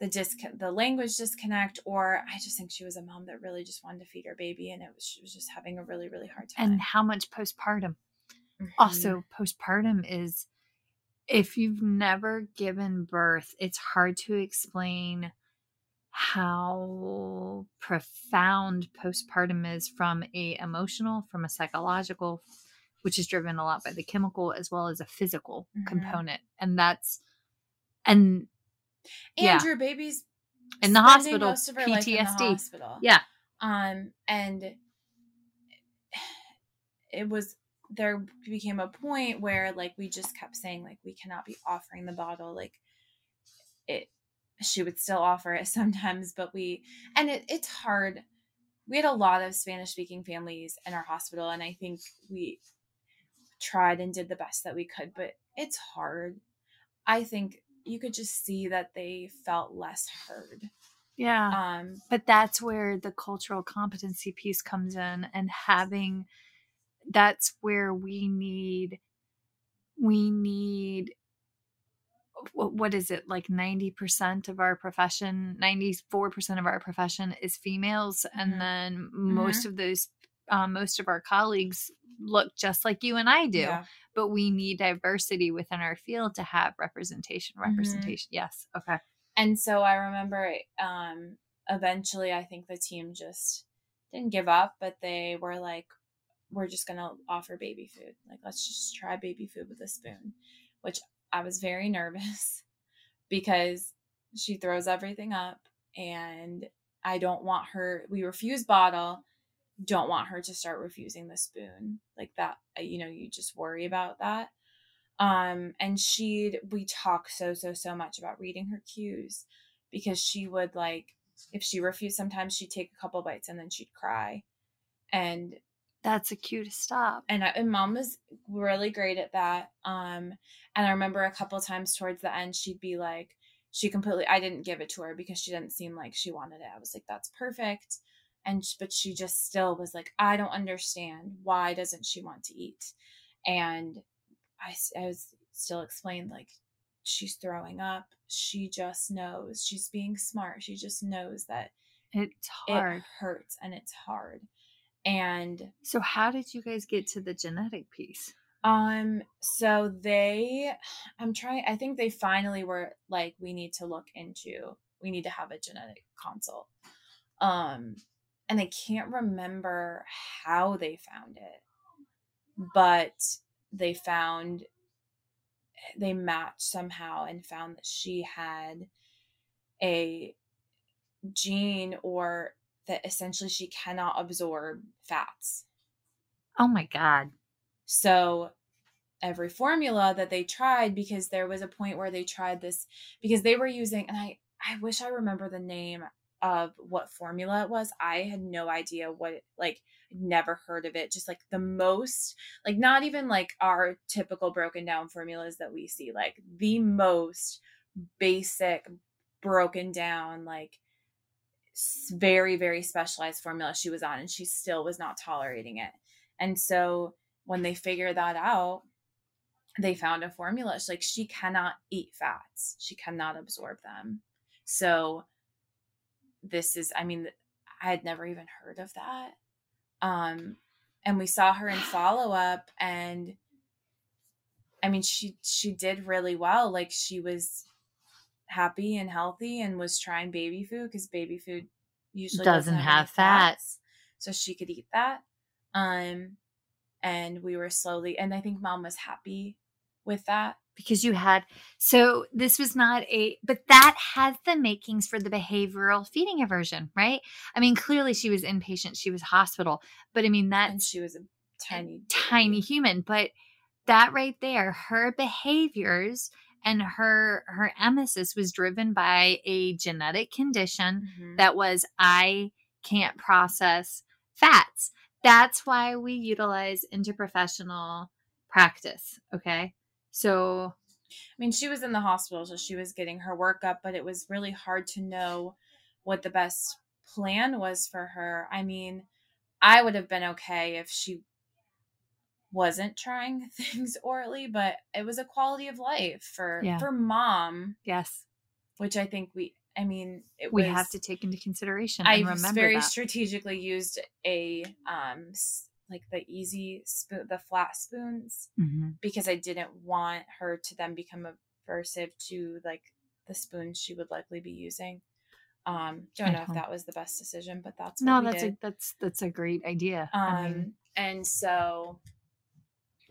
the disc the language disconnect or i just think she was a mom that really just wanted to feed her baby and it was she was just having a really really hard time And how much postpartum? Mhm. Also, postpartum is if you've never given birth, it's hard to explain how profound postpartum is from a emotional, from a psychological, which is driven a lot by the chemical as well as a physical Mhm. component. And that's and and yeah. your baby's In the hospital, most of her in the PTSD. hospital. yeah. um and it was there became a point where like we just kept saying like we cannot be offering the bottle like it she would still offer it sometimes but we and it, it's hard we had a lot of spanish speaking families in our hospital and i think we tried and did the best that we could but it's hard i think you could just see that they felt less heard Yeah. um but that's where the cultural competency piece comes in and having that's where we need we need what is it like 90% of our profession 94% of our profession is females Mhm. and then most of those um, most of our colleagues look just like you and i do yeah. but we need diversity within our field to have representation Mhm. representation yes okay and so I remember um eventually I think the team just didn't give up, but they were like we're just going to offer baby food. Like, let's just try baby food with a spoon, which I was very nervous because she throws everything up and I don't want her, we refuse bottle, don't want her to start refusing the spoon. Like that, uh, you know, you just worry about that. Um, and she'd, we talk so, so, so much about reading her cues because she would like, if she refused, sometimes she'd take a couple bites and then she'd cry. And that's a cue to stop. And, I, and mom was really great at that. Um, and I remember a couple times towards the end, she'd be like, she completely, I didn't give it to her because she didn't seem like she wanted it. I was like, that's perfect. And, but she just still was like, I don't understand. Why doesn't she want to eat? And I, I was still explained, like, she's throwing up. She just knows. She's being smart. She just knows that it's hard. It hurts and it's hard. And so how did you guys get to the genetic piece? Um so they I'm trying I think they finally were like we need to look into we need to have a genetic consult. Um and I can't remember how they found it. But they found they matched somehow and found that she had a gene or that essentially she cannot absorb fats. Oh my God. So every formula that they tried, because there was a point where they tried this, because they were using, and I, I wish I remember the name of what formula it was. I had no idea what like, never heard of it. Just like the most, like, not even like our typical broken down formulas that we see, like the most basic, broken down, like, very very specialized formula she was on and she still was not tolerating it and so when they figured that out they found a formula like she cannot eat fats she cannot absorb them so this is i mean i had never even heard of that um and we saw her in follow up and i mean she she did really well like she was happy and healthy and was trying baby food because baby food usually doesn't, doesn't have, have fats. So she could eat that. Um, and we were slowly, and I think mom was happy with that because you had so this was not a but that has the makings for the behavioral feeding aversion right? I mean clearly she was inpatient she was hospital but i mean that and she was a tiny tiny human but that right there her behaviors and her her emesis was driven by a genetic condition mm-hmm. that was i can't process fats. That's why we utilize interprofessional practice okay so i mean she was in the hospital so she was getting her workup but it was really hard to know what the best plan was for her i mean i would have been okay if she wasn't trying things orally, but it was a quality of life for yeah. for mom. Yes, which I think we. I mean, we was, have to take into consideration. I very that. strategically used a um like the easy spoon, the flat spoons, mm-hmm. because I didn't want her to then become aversive to like the spoons she would likely be using. Um, don't know if that was the best decision, but that's no, that's did. a that's that's a great idea. Um, I mean, and so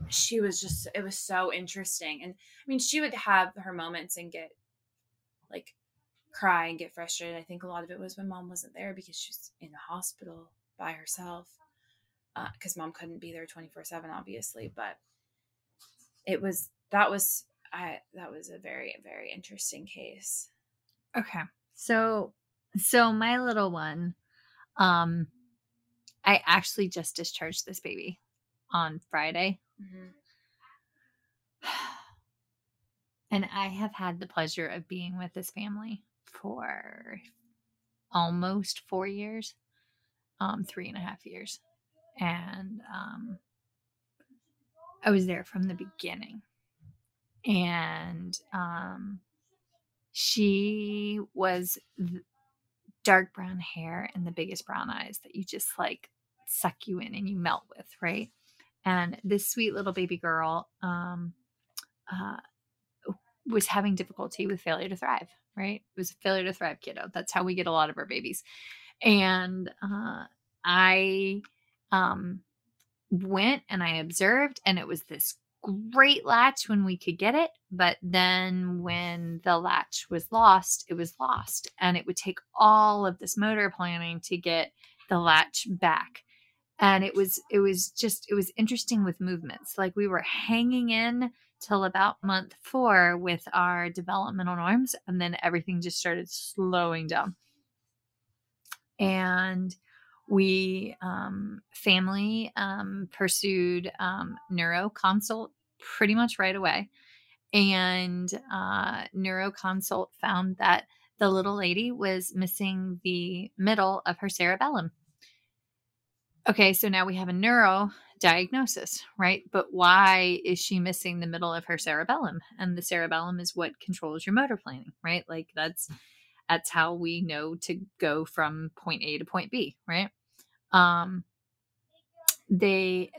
she was just it was so interesting and i mean she would have her moments and get like cry and get frustrated i think a lot of it was when mom wasn't there because she's in the hospital by herself because uh, mom couldn't be there 24 7 obviously but it was that was i that was a very very interesting case okay so so my little one um i actually just discharged this baby on friday Mm-hmm. And I have had the pleasure of being with this family for almost four years, um, three and a half years. And um, I was there from the beginning. And um, she was dark brown hair and the biggest brown eyes that you just like suck you in and you melt with, right? and this sweet little baby girl um, uh, was having difficulty with failure to thrive right it was a failure to thrive kiddo that's how we get a lot of our babies and uh, i um, went and I observed, and it was this great latch when we could get it. But then when the latch was lost, it was lost. And it would take all of this motor planning to get the latch back. And it was, it was just, it was interesting with movements. Like we were hanging in till about month four with our developmental norms. And then everything just started slowing down. And we um, family um, pursued um, neuro consult pretty much right away. And uh, neuro consult found that the little lady was missing the middle of her cerebellum. Okay so now we have a neuro diagnosis right? But why is she missing the middle of her cerebellum? And the cerebellum is what controls your motor planning right? Like that's that's how we know to go from point A to point B, right? Um, they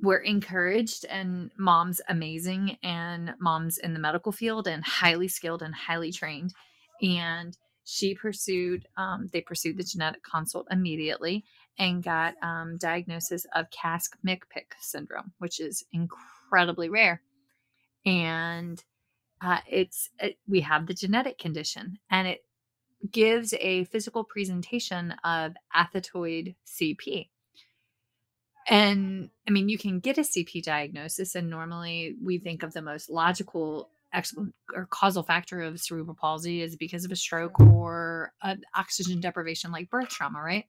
were encouraged, and mom's amazing, and mom's in the medical field and highly skilled and highly trained. And she pursued, um, they pursued the genetic consult immediately and got um, diagnosis of CASK-MICPCH syndrome, which is incredibly rare. And uh, it's it, we have the genetic condition, and it gives a physical presentation of athetoid CP. And I mean, you can get a CP diagnosis, and normally we think of the most logical or causal factor of cerebral palsy is because of a stroke or an oxygen deprivation like birth trauma, right?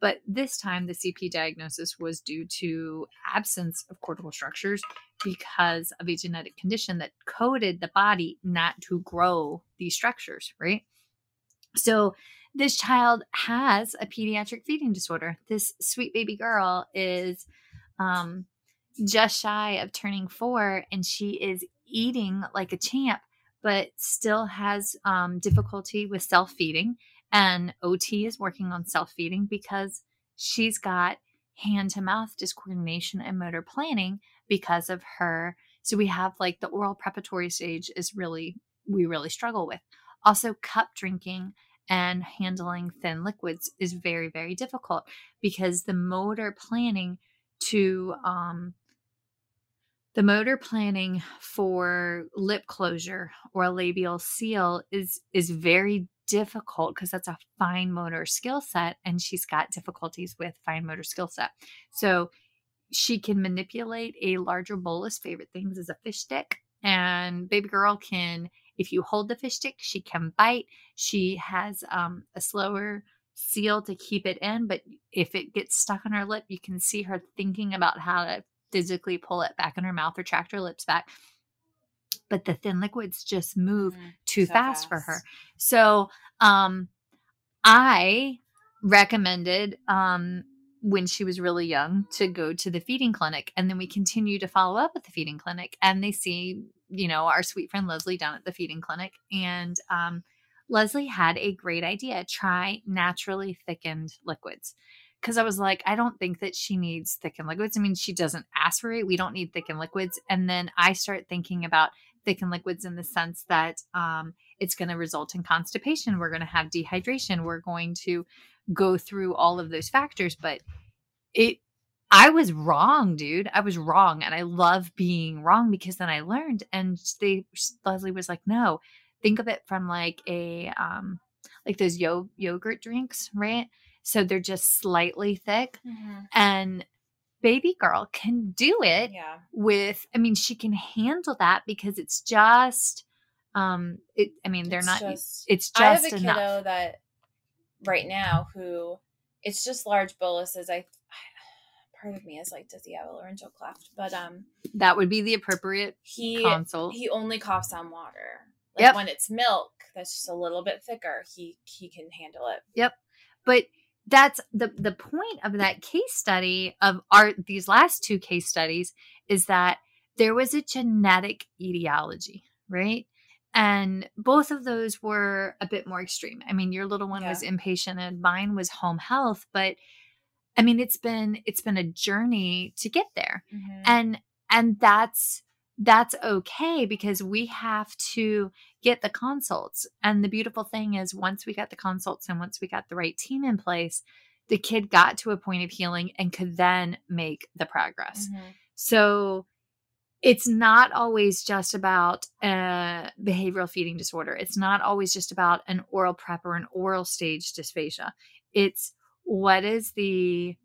But this time, the CP diagnosis was due to absence of cortical structures because of a genetic condition that coded the body not to grow these structures, right? So this child has a pediatric feeding disorder. This sweet baby girl is um, just shy of turning four, and she is eating like a champ, but still has um, difficulty with self feeding. And OT is working on self feeding because she's got hand to mouth discoordination and motor planning because of her. So we have like the oral preparatory stage is really, we really struggle with. Also, cup drinking and handling thin liquids is very, very difficult because the motor planning to, um, the motor planning for lip closure or a labial seal is is very difficult because that's a fine motor skill set and she's got difficulties with fine motor skill set. So she can manipulate a larger bolus. Favorite things is a fish stick, and baby girl can if you hold the fish stick, she can bite. She has um, a slower seal to keep it in, but if it gets stuck on her lip, you can see her thinking about how to physically pull it back in her mouth or tract her lips back. But the thin liquids just move mm, too so fast, fast, for her. So um, I recommended um, when she was really young to go to the feeding clinic. And then we continue to follow up at the feeding clinic and they see you know, our sweet friend Leslie down at the feeding clinic. And um, Leslie had a great idea try naturally thickened liquids. Because I was like, I don't think that she needs thickened liquids. I mean, she doesn't aspirate. We don't need thickened liquids. And then I start thinking about thickened liquids in the sense that um, it's going to result in constipation. We're going to have dehydration. We're going to go through all of those factors. But it I was wrong, dude. I was wrong. And I love being wrong because then I learned. And they, Leslie was like, no, think of it from like a, um, like those yo- yogurt drinks, right? So they're just slightly thick. Mm-hmm. And baby girl can do it yeah. with, I mean, she can handle that because it's just, um, it, I mean, they're it's not, just, it's just I have a enough. kiddo that right now who it's just large boluses. I, part of me is like, does he have a laryngeal cleft? But um, that would be the appropriate he consult. He only coughs on water. Like yep. when it's milk that's just a little bit thicker, he he can handle it. Yep. But that's the the point of that case study of our these last two case studies is that there was a genetic etiology, right? And both of those were a bit more extreme. I mean, your little one yeah. was inpatient and mine was home health, but I mean, it's been it's been a journey to get there. Mm-hmm. And and that's that's okay because we have to get the consults. And the beautiful thing is once we got the consults and once we got the right team in place, the kid got to a point of healing and could then make the progress. Mhm. So it's not always just about a behavioral feeding disorder. It's not always just about an oral prep or an oral stage dysphagia. It's what is the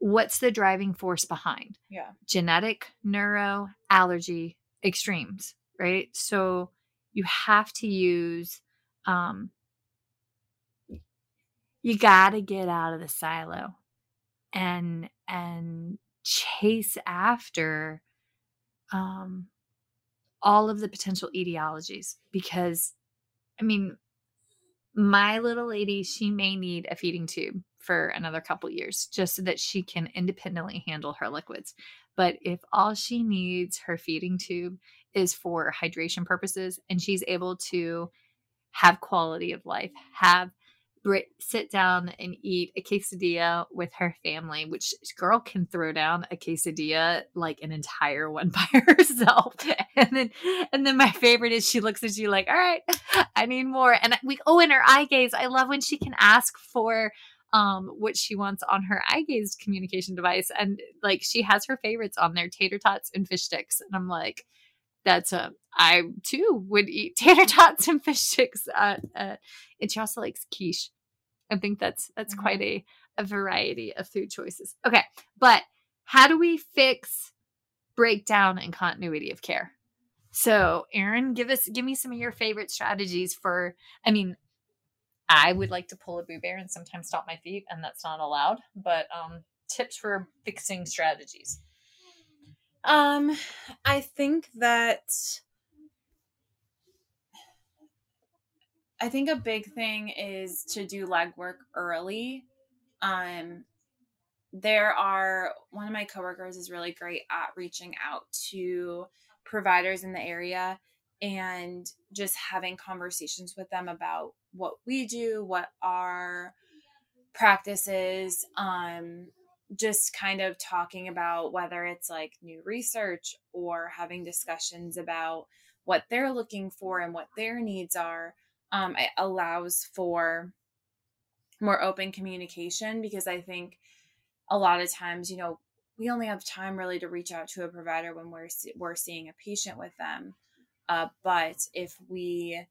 what's the driving force behind Yeah. genetic, neuro, allergy, extremes, right? So you have to use um you got to get out of the silo and and chase after um all of the potential etiologies because i mean my little lady she may need a feeding tube for another couple years just so that she can independently handle her liquids. But if all she needs her feeding tube is for hydration purposes and she's able to have quality of life have Brit sit down and eat a quesadilla with her family, which girl can throw down a quesadilla like an entire one by herself. And then and then my favorite is she looks at you like, all right, I need more. And we oh, and her eye gaze. I love when she can ask for um what she wants on her eye gaze communication device. And like she has her favorites on there, tater tots and fish sticks. And I'm like, that's a I too would eat tater tots and fish sticks. Uh, uh, and she also likes quiche. I think that's that's Mhm. quite a a variety of food choices. Okay, but how do we fix breakdown and continuity of care? So, Aaron, give us give me some of your favorite strategies for. I mean, I would like to pull a boo bear and sometimes stomp my feet, and that's not allowed. But um, tips for fixing strategies. Um, I think that I think a big thing is to do legwork early. Um, there are one of my coworkers is really great at reaching out to providers in the area and just having conversations with them about what we do, what our practices, um, just kind of talking about whether it's like new research or having discussions about what they're looking for and what their needs are um, it allows for more open communication because i think a lot of times you know we only have time really to reach out to a provider when we're we're seeing a patient with them. Uh, but if we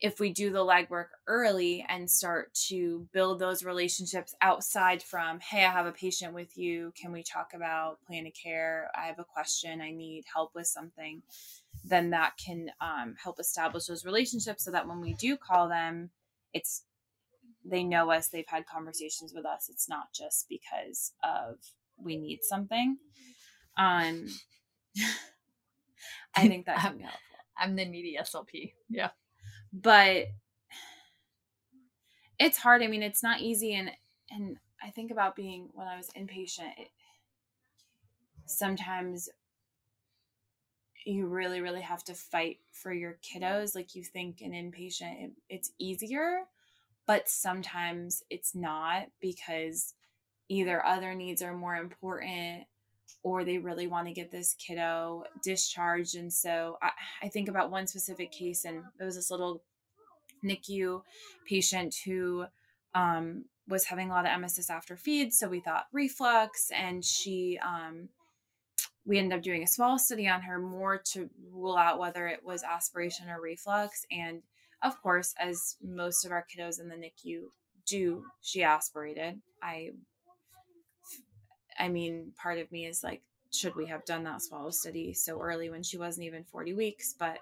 if we do the legwork early and start to build those relationships outside from, hey, I have a patient with you. Can we talk about plan of care? I have a question. I need help with something. Then that can um, help establish those relationships so that when we do call them, it's they know us, they've had conversations with us. It's not just because of we need something. Um, I think that can be helpful I'm the needy SLP. Yeah. But it's hard i mean it's not easy and and i think about being when i was inpatient it, sometimes you really really have to fight for your kiddos like you think an inpatient it, it's easier but sometimes it's not because either other needs are more important or they really want to get this kiddo discharged and so I, I think about one specific case and it was this little NICU patient who um, was having a lot of emesis after feeds. So we thought reflux, and she, um, we ended up doing a swallow study on her more to rule out whether it was aspiration or reflux. And of course, as most of our kiddos in the NICU do, she aspirated. I, I mean, part of me is like, should we have done that swallow study so early when she wasn't even 40 weeks? But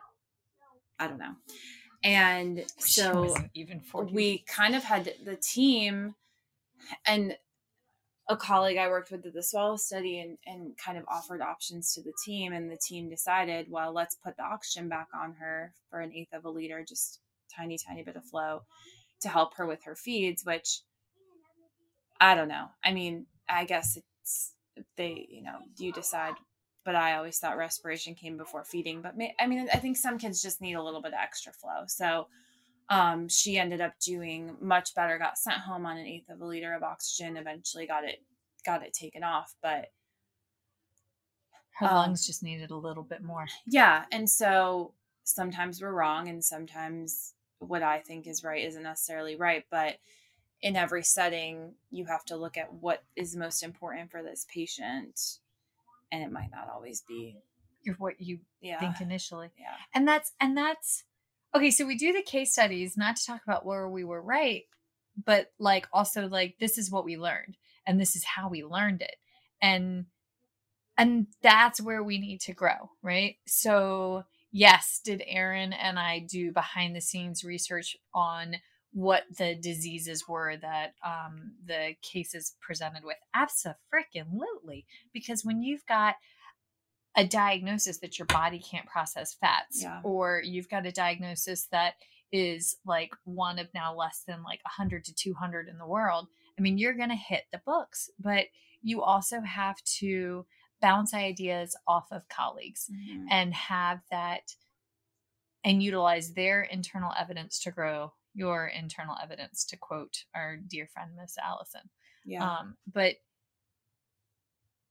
I don't know. And so even 40 we kind of had the team and a colleague I worked with did the swallow study and, and kind of offered options to the team. And the team decided, well, let's put the oxygen back on her for an eighth of a liter, just tiny, tiny bit of flow to help her with her feeds, which I don't know. I mean, I guess it's they, you know, you decide. But I always thought respiration came before feeding. But may, I mean, I think some kids just need a little bit of extra flow. So um, she ended up doing much better. Got sent home on an eighth of a liter of oxygen. Eventually, got it got it taken off. But Her um, lungs just needed a little bit more. yeah, and so sometimes we're wrong, and sometimes what I think is right isn't necessarily right. But in every setting you have to look at what is most important for this patient and it might not always be what you yeah think initially. yeah And that's and that's okay, so we do the case studies not to talk about where we were right, but like also like this is what we learned and this is how we learned it. And and that's where we need to grow, right? So, yes, did Aaron and I do behind the scenes research on what the diseases were that um, the cases presented with? Absolutely, because when you've got a diagnosis that your body can't process fats, Yeah. or you've got a diagnosis that is like one of now less than like 100 to 200 in the world. I mean, you're going to hit the books, but you also have to bounce ideas off of colleagues Mhm. and have that and utilize their internal evidence to grow your internal evidence to quote our dear friend miss allison. Yeah. Um but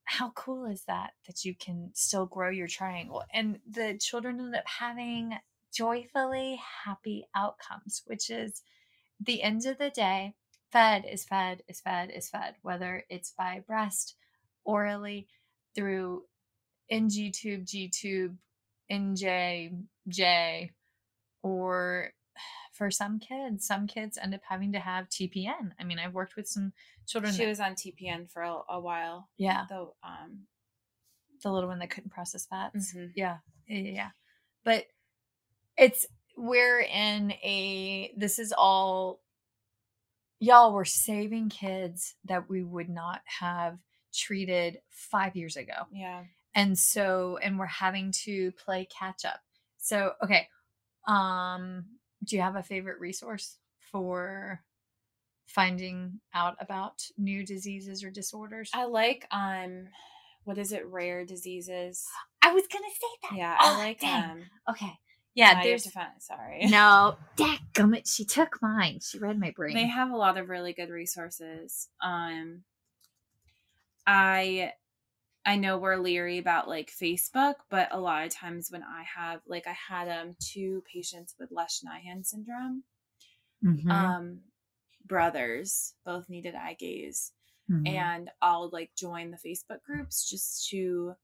how cool is that that you can still grow your triangle and the children end up having joyfully happy outcomes which is the end of the day fed is fed is fed is fed whether it's by breast orally through ng tube g tube nj j or for some kids some kids end up having to have tpn i mean i've worked with some children she that- was on tpn for a, a while yeah though um the little one that couldn't process fats. Mhm. Yeah, yeah, yeah, yeah. But it's we're in a. This is all. Y'all, we're saving kids that we would not have treated five years ago, yeah and so and we're having to play catch up. So okay, um, do you have a favorite resource for finding out about new diseases or disorders? i like um what is it rare diseases I was gonna say that. yeah Oh, i like dang. um Okay. yeah Yeah, there's there's sorry no. Dadgummit, she took mine. She read my brain. they have a lot of really good resources um i i know we're leery about like facebook but a lot of times when i have like i had um two patients with lesch-nyhan syndrome Mhm, um brothers both needed eye gaze mhm. and i'll like join the facebook groups just to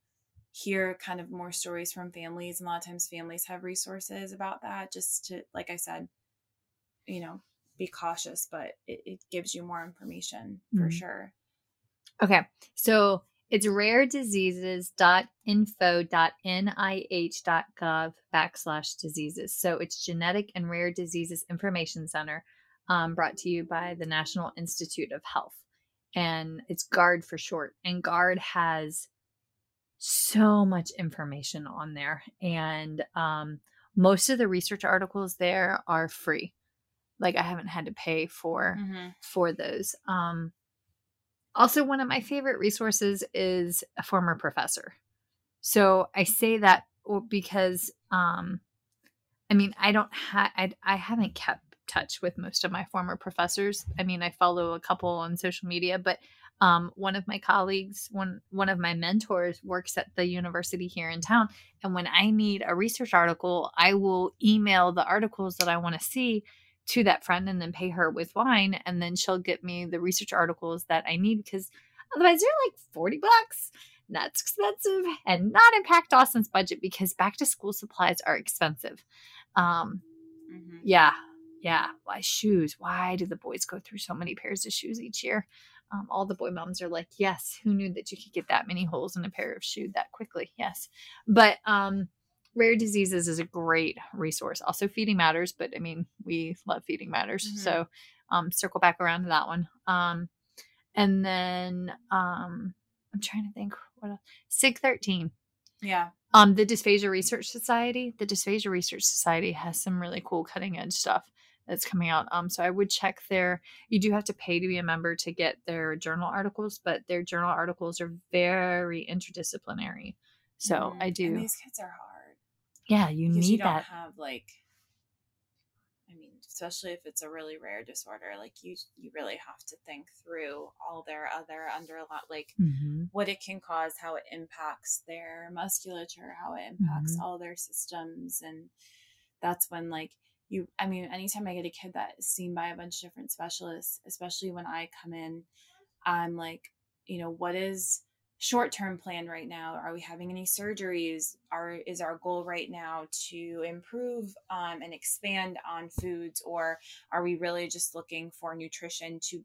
hear kind of more stories from families and a lot of times families have resources about that just to like i said you know be cautious but it, it gives you more information for Mhm. sure okay, so it's rarediseases.info.nih.gov backslash diseases. So it's Genetic and Rare Diseases Information Center, um, brought to you by the National Institute of Health, and it's GARD for short. And GARD has so much information on there, and um, most of the research articles there are free. Like I haven't had to pay for mm-hmm. for those. Um, also, one of my favorite resources is a former professor. So I say that because, um, I mean, I don't have, I, I haven't kept touch with most of my former professors. I mean, I follow a couple on social media, but um, one of my colleagues, one one of my mentors, works at the university here in town. And when I need a research article, I will email the articles that I want to see to that friend and then pay her with wine and then she'll get me the research articles that I need because otherwise they're like 40 bucks. That's expensive and not impact Dawson's budget because back to school supplies are expensive. Um Mm-hmm. yeah. Yeah. Why shoes? Why do the boys go through so many pairs of shoes each year? Um, all the boy moms are like, yes, who knew that you could get that many holes in a pair of shoe that quickly? Yes. But um Rare Diseases is a great resource. Also, Feeding Matters, but I mean, we love Feeding Matters. Mhm. So, um, circle back around to that one. Um, and then um, I'm trying to think what else. SIG 13. yeah Um, the Dysphagia Research Society. The Dysphagia Research Society has some really cool cutting edge stuff that's coming out. Um, so I would check their. You do have to pay to be a member to get their journal articles, but their journal articles are very interdisciplinary. So Mhm. I do. and these kids are hard yeah, you need you don't that. have like i mean especially if it's a really rare disorder like you you really have to think through all their other under a lot, like Mm-hmm. what it can cause how it impacts their musculature how it impacts Mhm. all their systems and that's when like you i mean anytime i get a kid that is seen by a bunch of different specialists especially when i come in i'm like you know what is short term plan right now? Are we having any surgeries? Are is our goal right now to improve um, and expand on foods or are we really just looking for nutrition to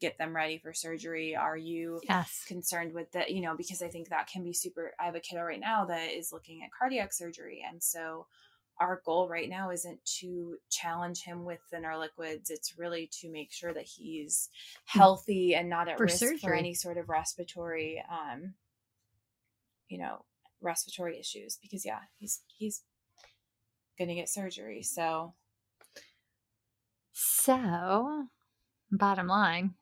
get them ready for surgery? Are you yes. concerned with that you know because i think that can be super i have a kiddo right now that is looking at cardiac surgery and so our goal right now isn't to challenge him with thinner liquids. It's really to make sure that he's hmm. healthy and not at for risk surgery. for any sort of respiratory, um, you know, respiratory issues. Because yeah, he's he's gonna get surgery. So, so bottom line,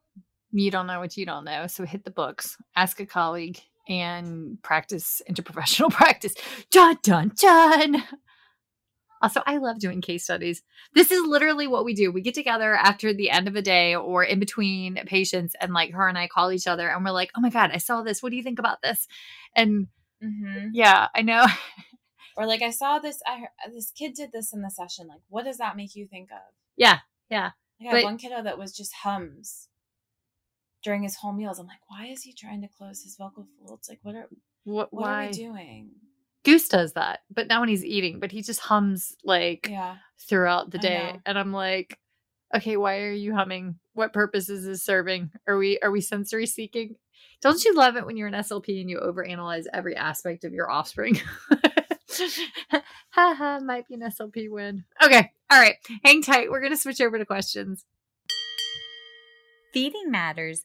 you don't know what you don't know. So hit the books, ask a colleague, and practice interprofessional practice. Dun dun dun. Also, I love doing case studies. This is literally what we do. We get together after the end of a day or in between patients, and like her and I call each other and we're like, oh my God, I saw this. What do you think about this? And mm-hmm. yeah, I know. or like, I saw this, I heard, this kid did this in the session. Like, what does that make you think of? Yeah, yeah. I had one kiddo that was just hums during his whole meals. I'm like, why is he trying to close his vocal folds? Like, what are what, what why? are we doing? Goose does that, but not when he's eating, but he just hums like yeah. throughout the day. And I'm like, okay, why are you humming? What purpose is this serving? Are we are we sensory seeking? Don't you love it when you're an SLP and you overanalyze every aspect of your offspring? Haha, might be an SLP win. Okay, all right, hang tight. We're gonna switch over to questions. Feeding Matters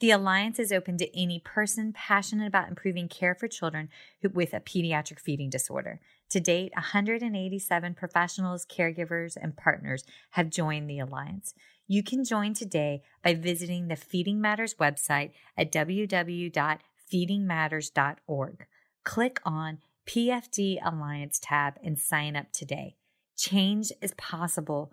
The Alliance is open to any person passionate about improving care for children with a pediatric feeding disorder. To date, 187 professionals, caregivers, and partners have joined the Alliance. You can join today by visiting the Feeding Matters website at www.feedingmatters.org. Click on PFD Alliance tab and sign up today. Change is possible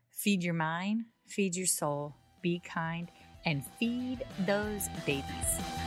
feed your mind, feed your soul, be kind, and feed those babies.